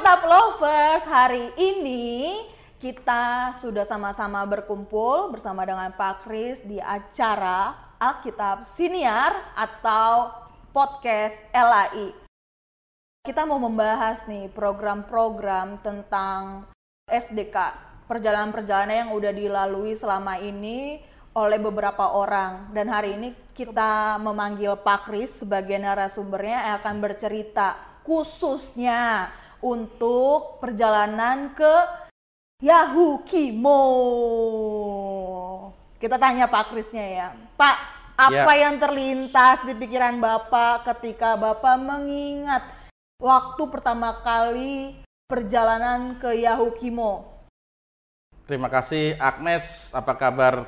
Alkitab Lovers, hari ini kita sudah sama-sama berkumpul bersama dengan Pak Kris di acara Alkitab Siniar atau podcast LAI. Kita mau membahas nih program-program tentang SDK, perjalanan-perjalanan yang udah dilalui selama ini oleh beberapa orang dan hari ini kita memanggil Pak Kris sebagai narasumbernya yang akan bercerita khususnya untuk perjalanan ke Yahoo Kimo. Kita tanya Pak Krisnya ya. Pak, apa Ya. yang terlintas di pikiran Bapak ketika Bapak mengingat waktu pertama kali perjalanan ke Yahoo Kimo? Terima kasih Agnes, apa kabar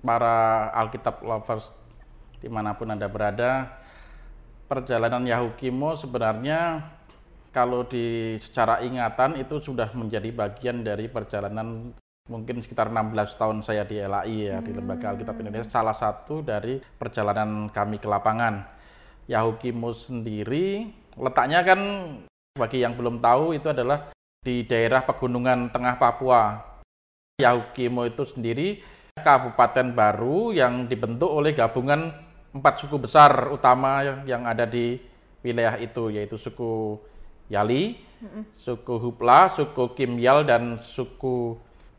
para Alkitab lovers di mana pun Anda berada. Perjalanan Yahukimo sebenarnya kalau di secara ingatan itu sudah menjadi bagian dari perjalanan mungkin sekitar 16 tahun saya di LAI ya, di Lembaga Alkitab Indonesia, salah satu dari perjalanan kami ke lapangan. Yahukimo sendiri letaknya kan bagi yang belum tahu itu adalah di daerah pegunungan tengah Papua. Yahukimo itu sendiri kabupaten baru yang dibentuk oleh gabungan empat suku besar utama yang ada di wilayah itu yaitu suku Yali, suku Hupla, suku Kimyal dan suku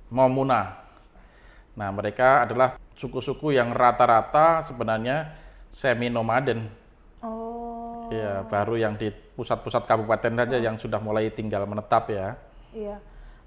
Momuna. Nah, mereka adalah suku-suku yang rata-rata sebenarnya semi nomaden. Oh. Ya, baru yang di pusat-pusat kabupaten saja yang sudah mulai tinggal menetap ya. Iya.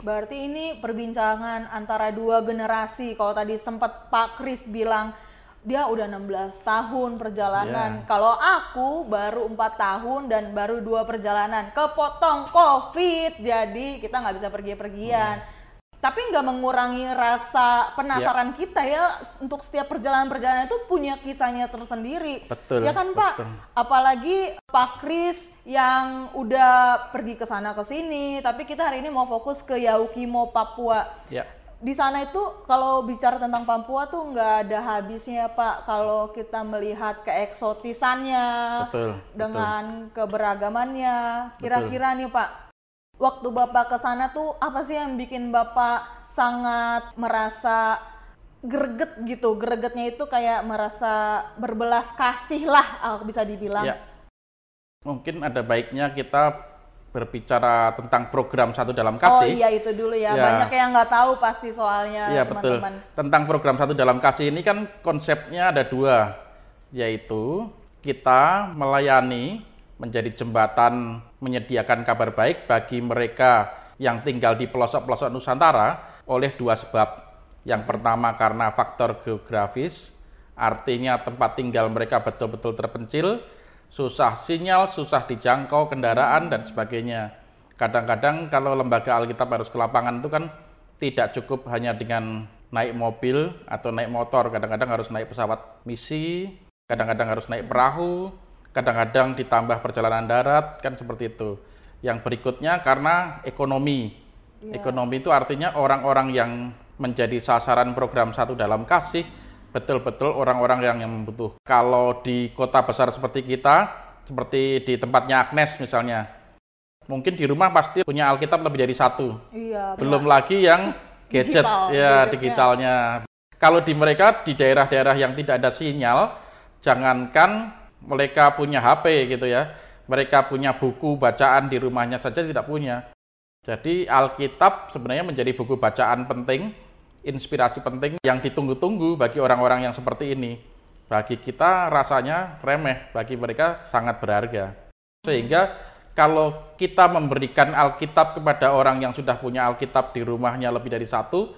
Berarti ini perbincangan antara dua generasi. Kalau tadi sempat Pak Kris bilang dia udah 16 tahun perjalanan. Iya. Kalau aku baru empat tahun dan baru dua perjalanan. Kepotong COVID, jadi kita nggak bisa pergi-pergian. Iya. Tapi nggak mengurangi rasa penasaran kita ya untuk setiap perjalanan-perjalanan itu punya kisahnya tersendiri. Betul, Ya kan Pak? betul. Apalagi Pak Kris yang udah pergi ke sana ke sini, tapi kita hari ini mau fokus ke Yaukimo Papua. Ya. Di sana itu kalau bicara tentang Papua tuh nggak ada habisnya Pak. Kalau kita melihat keeksotisannya Betul, dengan keberagamannya. Kira-kira nih Pak, waktu Bapak ke sana tuh apa sih yang bikin Bapak sangat merasa greget gitu? Gregetnya itu kayak merasa berbelas kasih lah, aku bisa dibilang. Ya. Mungkin ada baiknya kita berbicara tentang program satu dalam Oh kasih. iya itu dulu ya. Ya. Banyak yang nggak tahu pasti soalnya Iya betul. teman-teman. Tentang program satu dalam kasih ini kan konsepnya ada dua, yaitu kita melayani menjadi jembatan menyediakan kabar baik bagi mereka yang tinggal di pelosok-pelosok Nusantara oleh dua sebab. Yang pertama karena faktor geografis, artinya tempat tinggal mereka betul-betul terpencil, susah sinyal, susah dijangkau kendaraan dan sebagainya. Kadang-kadang kalau lembaga Alkitab harus ke lapangan itu kan tidak cukup hanya dengan naik mobil atau naik motor, kadang-kadang harus naik pesawat misi, kadang-kadang harus naik perahu, kadang-kadang ditambah perjalanan darat, kan seperti itu. Yang berikutnya karena ekonomi. Ekonomi itu artinya orang-orang yang menjadi sasaran program satu dalam kasih, betul-betul orang-orang yang, yang membutuhkan. Kalau di kota besar seperti kita, seperti di tempatnya Agnes misalnya, mungkin di rumah pasti punya Alkitab lebih dari satu Iya. belum lagi yang gadget Digital, ya gadgetnya. digitalnya. Kalau di mereka di daerah-daerah yang tidak ada sinyal, jangankan mereka punya HP gitu ya, mereka punya buku bacaan di rumahnya saja tidak punya. Jadi Alkitab sebenarnya menjadi buku bacaan penting, inspirasi penting yang ditunggu-tunggu bagi orang-orang yang seperti ini. Bagi kita rasanya remeh, bagi mereka sangat berharga. Sehingga kalau kita memberikan Alkitab kepada orang yang sudah punya Alkitab di rumahnya lebih dari satu,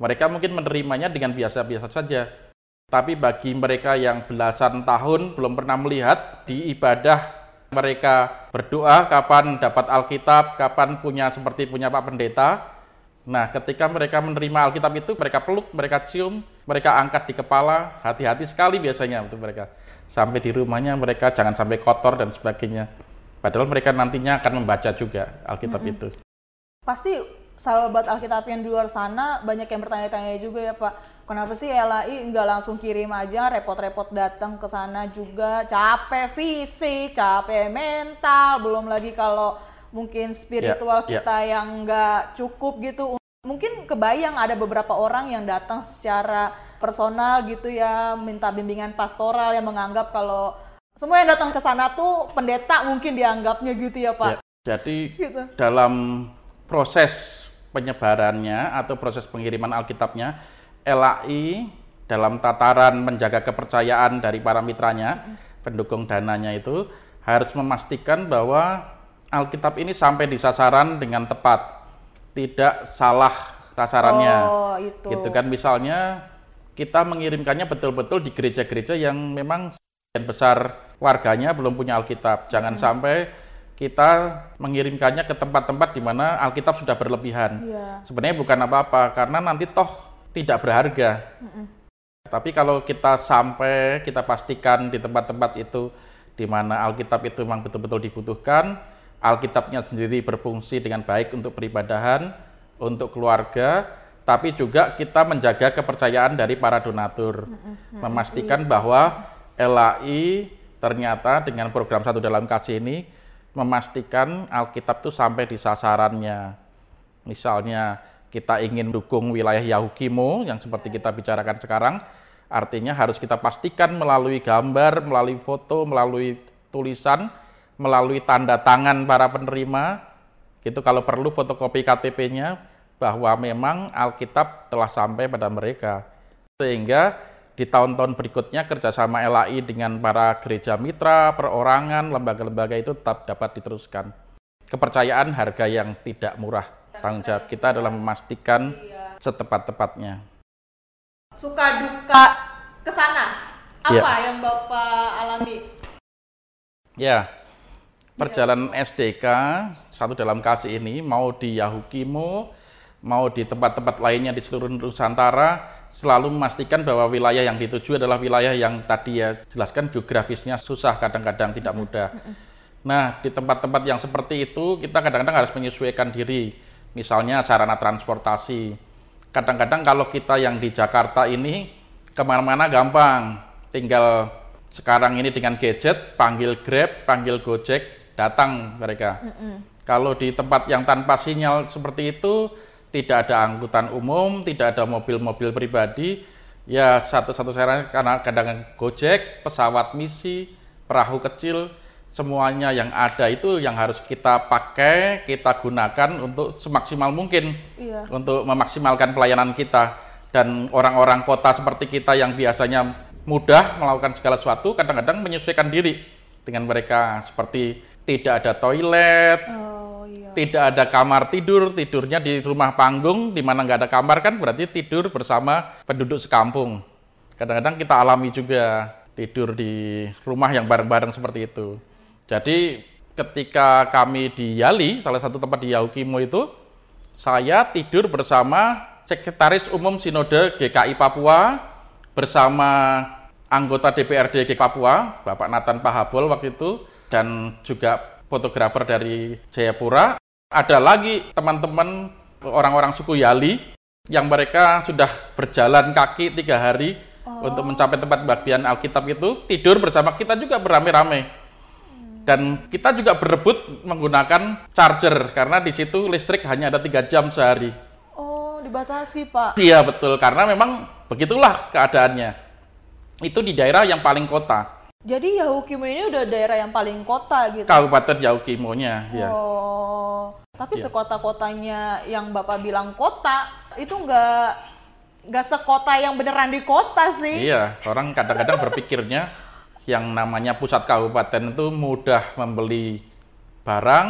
mereka mungkin menerimanya dengan biasa-biasa saja. Tapi bagi mereka yang belasan tahun belum pernah melihat di ibadah mereka berdoa kapan dapat Alkitab, kapan punya seperti punya Pak Pendeta. Nah, ketika mereka menerima Alkitab itu, mereka peluk, mereka cium, mereka angkat di kepala, hati-hati sekali biasanya untuk mereka. Sampai di rumahnya mereka jangan sampai kotor dan sebagainya. Padahal mereka nantinya akan membaca juga Alkitab itu. Pasti sahabat Alkitab yang di luar sana banyak yang bertanya-tanya juga ya Pak. Kenapa sih LAI nggak langsung kirim aja repot-repot datang ke sana juga capek fisik, capek mental, belum lagi kalau mungkin spiritual Ya, ya. kita yang nggak cukup gitu. Mungkin kebayang ada beberapa orang yang datang secara personal gitu ya, minta bimbingan pastoral yang menganggap kalau semua yang datang ke sana tuh pendeta mungkin dianggapnya gitu ya Pak. Ya, jadi Gitu. dalam proses penyebarannya atau proses pengiriman Alkitabnya, LAI dalam tataran menjaga kepercayaan dari para mitranya, pendukung dananya itu harus memastikan bahwa Alkitab ini sampai di sasaran dengan tepat, tidak salah sasarannya. Oh, itu. Gitu kan misalnya kita mengirimkannya betul-betul di gereja-gereja yang memang sebagian besar warganya belum punya Alkitab. Jangan sampai kita mengirimkannya ke tempat-tempat di mana Alkitab sudah berlebihan. Iya. Sebenarnya bukan apa-apa karena nanti toh tidak berharga. Tapi kalau kita sampai kita pastikan di tempat-tempat itu di mana Alkitab itu memang betul-betul dibutuhkan, Alkitabnya sendiri berfungsi dengan baik untuk peribadahan, untuk keluarga, tapi juga kita menjaga kepercayaan dari para donatur, memastikan bahwa LAI ternyata dengan program satu dalam kasih ini memastikan Alkitab itu sampai di sasarannya. Misalnya kita ingin dukung wilayah Yahukimo yang seperti kita bicarakan sekarang, artinya harus kita pastikan melalui gambar, melalui foto, melalui tulisan, melalui tanda tangan para penerima, gitu kalau perlu fotokopi KTP-nya bahwa memang Alkitab telah sampai pada mereka. Sehingga di tahun-tahun berikutnya kerjasama LAI dengan para gereja mitra, perorangan, lembaga-lembaga itu tetap dapat diteruskan. Kepercayaan harga yang tidak murah. Tanggung jawab kita adalah memastikan setepat-tepatnya. Suka duka ke sana. Apa Iya. yang Bapak alami? Ya, perjalanan SDK satu dalam kasih ini mau di Yahukimo, mau di tempat-tempat lainnya di seluruh Nusantara selalu memastikan bahwa wilayah yang dituju adalah wilayah yang tadi ya jelaskan geografisnya susah kadang-kadang tidak mudah. Nah, di tempat-tempat yang seperti itu kita kadang-kadang harus menyesuaikan diri. Misalnya sarana transportasi. Kadang-kadang kalau kita yang di Jakarta ini ke mana-mana gampang. Tinggal sekarang ini dengan gadget, panggil Grab, panggil Gojek, datang mereka. Kalau di tempat yang tanpa sinyal seperti itu, tidak ada angkutan umum, tidak ada mobil-mobil pribadi, ya satu-satu sarana karena kadang Gojek, pesawat misi, perahu kecil, semuanya yang ada itu yang harus kita pakai, kita gunakan untuk semaksimal mungkin Iya. untuk memaksimalkan pelayanan kita dan orang-orang kota seperti kita yang biasanya mudah melakukan segala sesuatu kadang-kadang menyesuaikan diri dengan mereka seperti tidak ada toilet, Oh iya. tidak ada kamar tidur, tidurnya di rumah panggung, di mana nggak ada kamar kan berarti tidur bersama penduduk sekampung. Kadang-kadang kita alami juga tidur di rumah yang bareng-bareng seperti itu. Jadi ketika kami di Yali, salah satu tempat di Yahukimo itu, saya tidur bersama Sekretaris Umum Sinode GKI Papua bersama anggota DPRD GKI Papua, Bapak Nathan Pahabol waktu itu, dan juga fotografer dari Jayapura. Ada lagi teman-teman orang-orang suku Yali yang mereka sudah berjalan kaki tiga hari untuk mencapai tempat bagian Alkitab itu tidur bersama kita juga beramai-ramai. Dan kita juga berebut menggunakan charger karena di situ listrik hanya ada tiga jam sehari. Oh, dibatasi, Pak. Iya betul karena memang begitulah keadaannya. Itu di daerah yang paling kota, Jadi Yahukimo ini udah daerah yang paling kota gitu. Kabupaten Yahukimo-nya. Ya. Oh, tapi Iya. sekota-kotanya yang Bapak bilang kota, itu nggak nggak sekota yang beneran di kota sih. Iya, orang kadang-kadang berpikirnya yang namanya pusat kabupaten itu mudah membeli barang,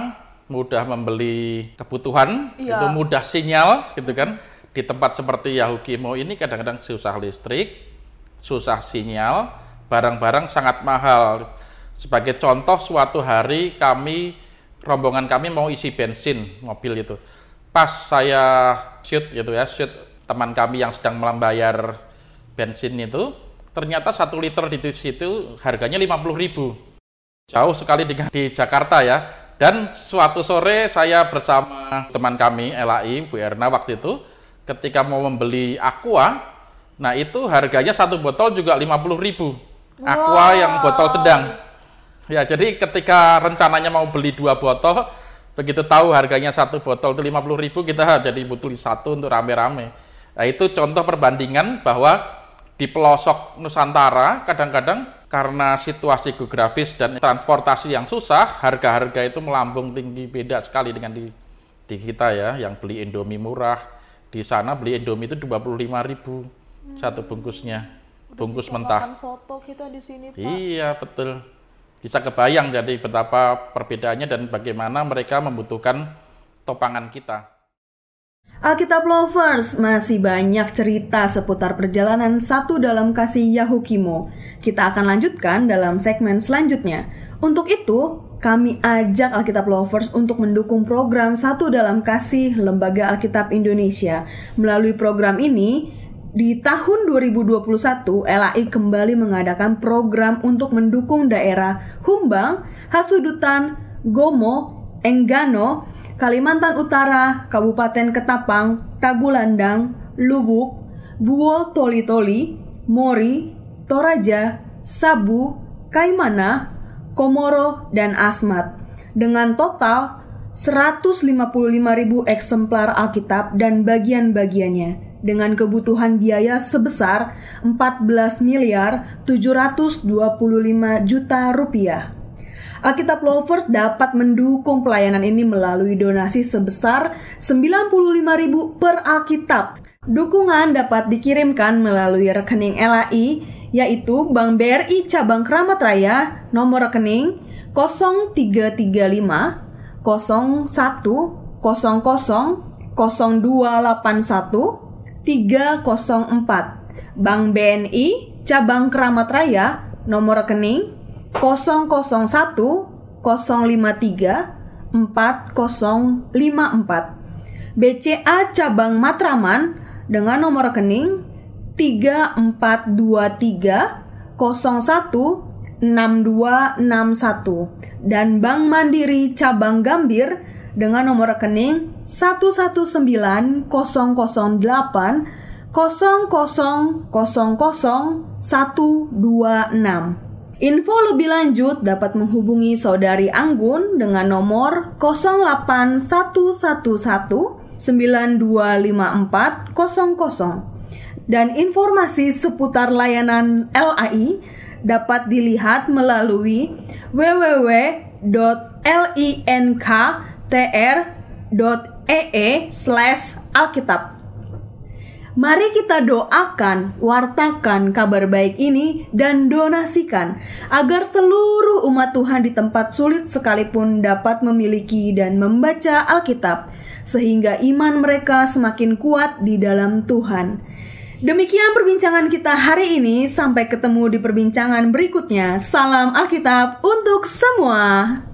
mudah membeli kebutuhan, Iya. itu mudah sinyal gitu kan. Di tempat seperti Yahukimo ini kadang-kadang susah listrik, susah sinyal, barang-barang sangat mahal. Sebagai contoh suatu hari kami rombongan kami mau isi bensin mobil itu. Pas saya shoot gitu ya, shoot teman kami yang sedang membayar bensin itu, ternyata satu liter di situ harganya 50.000 Jauh sekali dengan di Jakarta ya. Dan suatu sore saya bersama teman kami LAI Bu Erna waktu itu ketika mau membeli aqua, nah itu harganya satu botol juga 50.000 Aqua yang botol sedang. Ya, jadi ketika rencananya mau beli dua botol, begitu tahu harganya satu botol itu 50 ribu kita jadi butuh satu untuk rame-rame. Nah itu contoh perbandingan bahwa di pelosok Nusantara kadang-kadang karena situasi geografis dan transportasi yang susah, harga-harga itu melambung tinggi beda sekali dengan di di kita ya, yang beli Indomie murah. Di sana beli Indomie itu 25.000 ribu satu bungkusnya. Bungkus mentah. soto kita di sini, Pak. Iya, betul bisa kebayang jadi betapa perbedaannya dan bagaimana mereka membutuhkan topangan kita. Alkitab Lovers masih banyak cerita seputar perjalanan satu dalam kasih Yahukimo. Kita akan lanjutkan dalam segmen selanjutnya. Untuk itu, kami ajak Alkitab Lovers untuk mendukung program Satu Dalam Kasih Lembaga Alkitab Indonesia. Melalui program ini, di tahun 2021, LAI kembali mengadakan program untuk mendukung daerah Humbang, Hasudutan, Gomo, Enggano, Kalimantan Utara, Kabupaten Ketapang, Tagulandang, Lubuk, Buol Toli-Toli, Mori, Toraja, Sabu, Kaimana, Komoro, dan Asmat. Dengan total 155.000 eksemplar Alkitab dan bagian-bagiannya dengan kebutuhan biaya sebesar 14 miliar 725 juta rupiah. Alkitab Lovers dapat mendukung pelayanan ini melalui donasi sebesar 95.000 per Alkitab. Dukungan dapat dikirimkan melalui rekening LAI yaitu Bank BRI Cabang Keramat Raya nomor rekening 0335 01 00 0281 304 Bank BNI Cabang Keramat Raya nomor rekening 001 053 4054 BCA Cabang Matraman dengan nomor rekening 3423 01 6261 dan Bank Mandiri Cabang Gambir dengan nomor rekening 119 008 Info lebih lanjut dapat menghubungi saudari Anggun dengan nomor 08111 925400 dan informasi seputar layanan LAI dapat dilihat melalui www.link.tr ee slash Alkitab. Mari kita doakan, wartakan kabar baik ini dan donasikan agar seluruh umat Tuhan di tempat sulit sekalipun dapat memiliki dan membaca Alkitab sehingga iman mereka semakin kuat di dalam Tuhan. Demikian perbincangan kita hari ini, sampai ketemu di perbincangan berikutnya. Salam Alkitab untuk semua.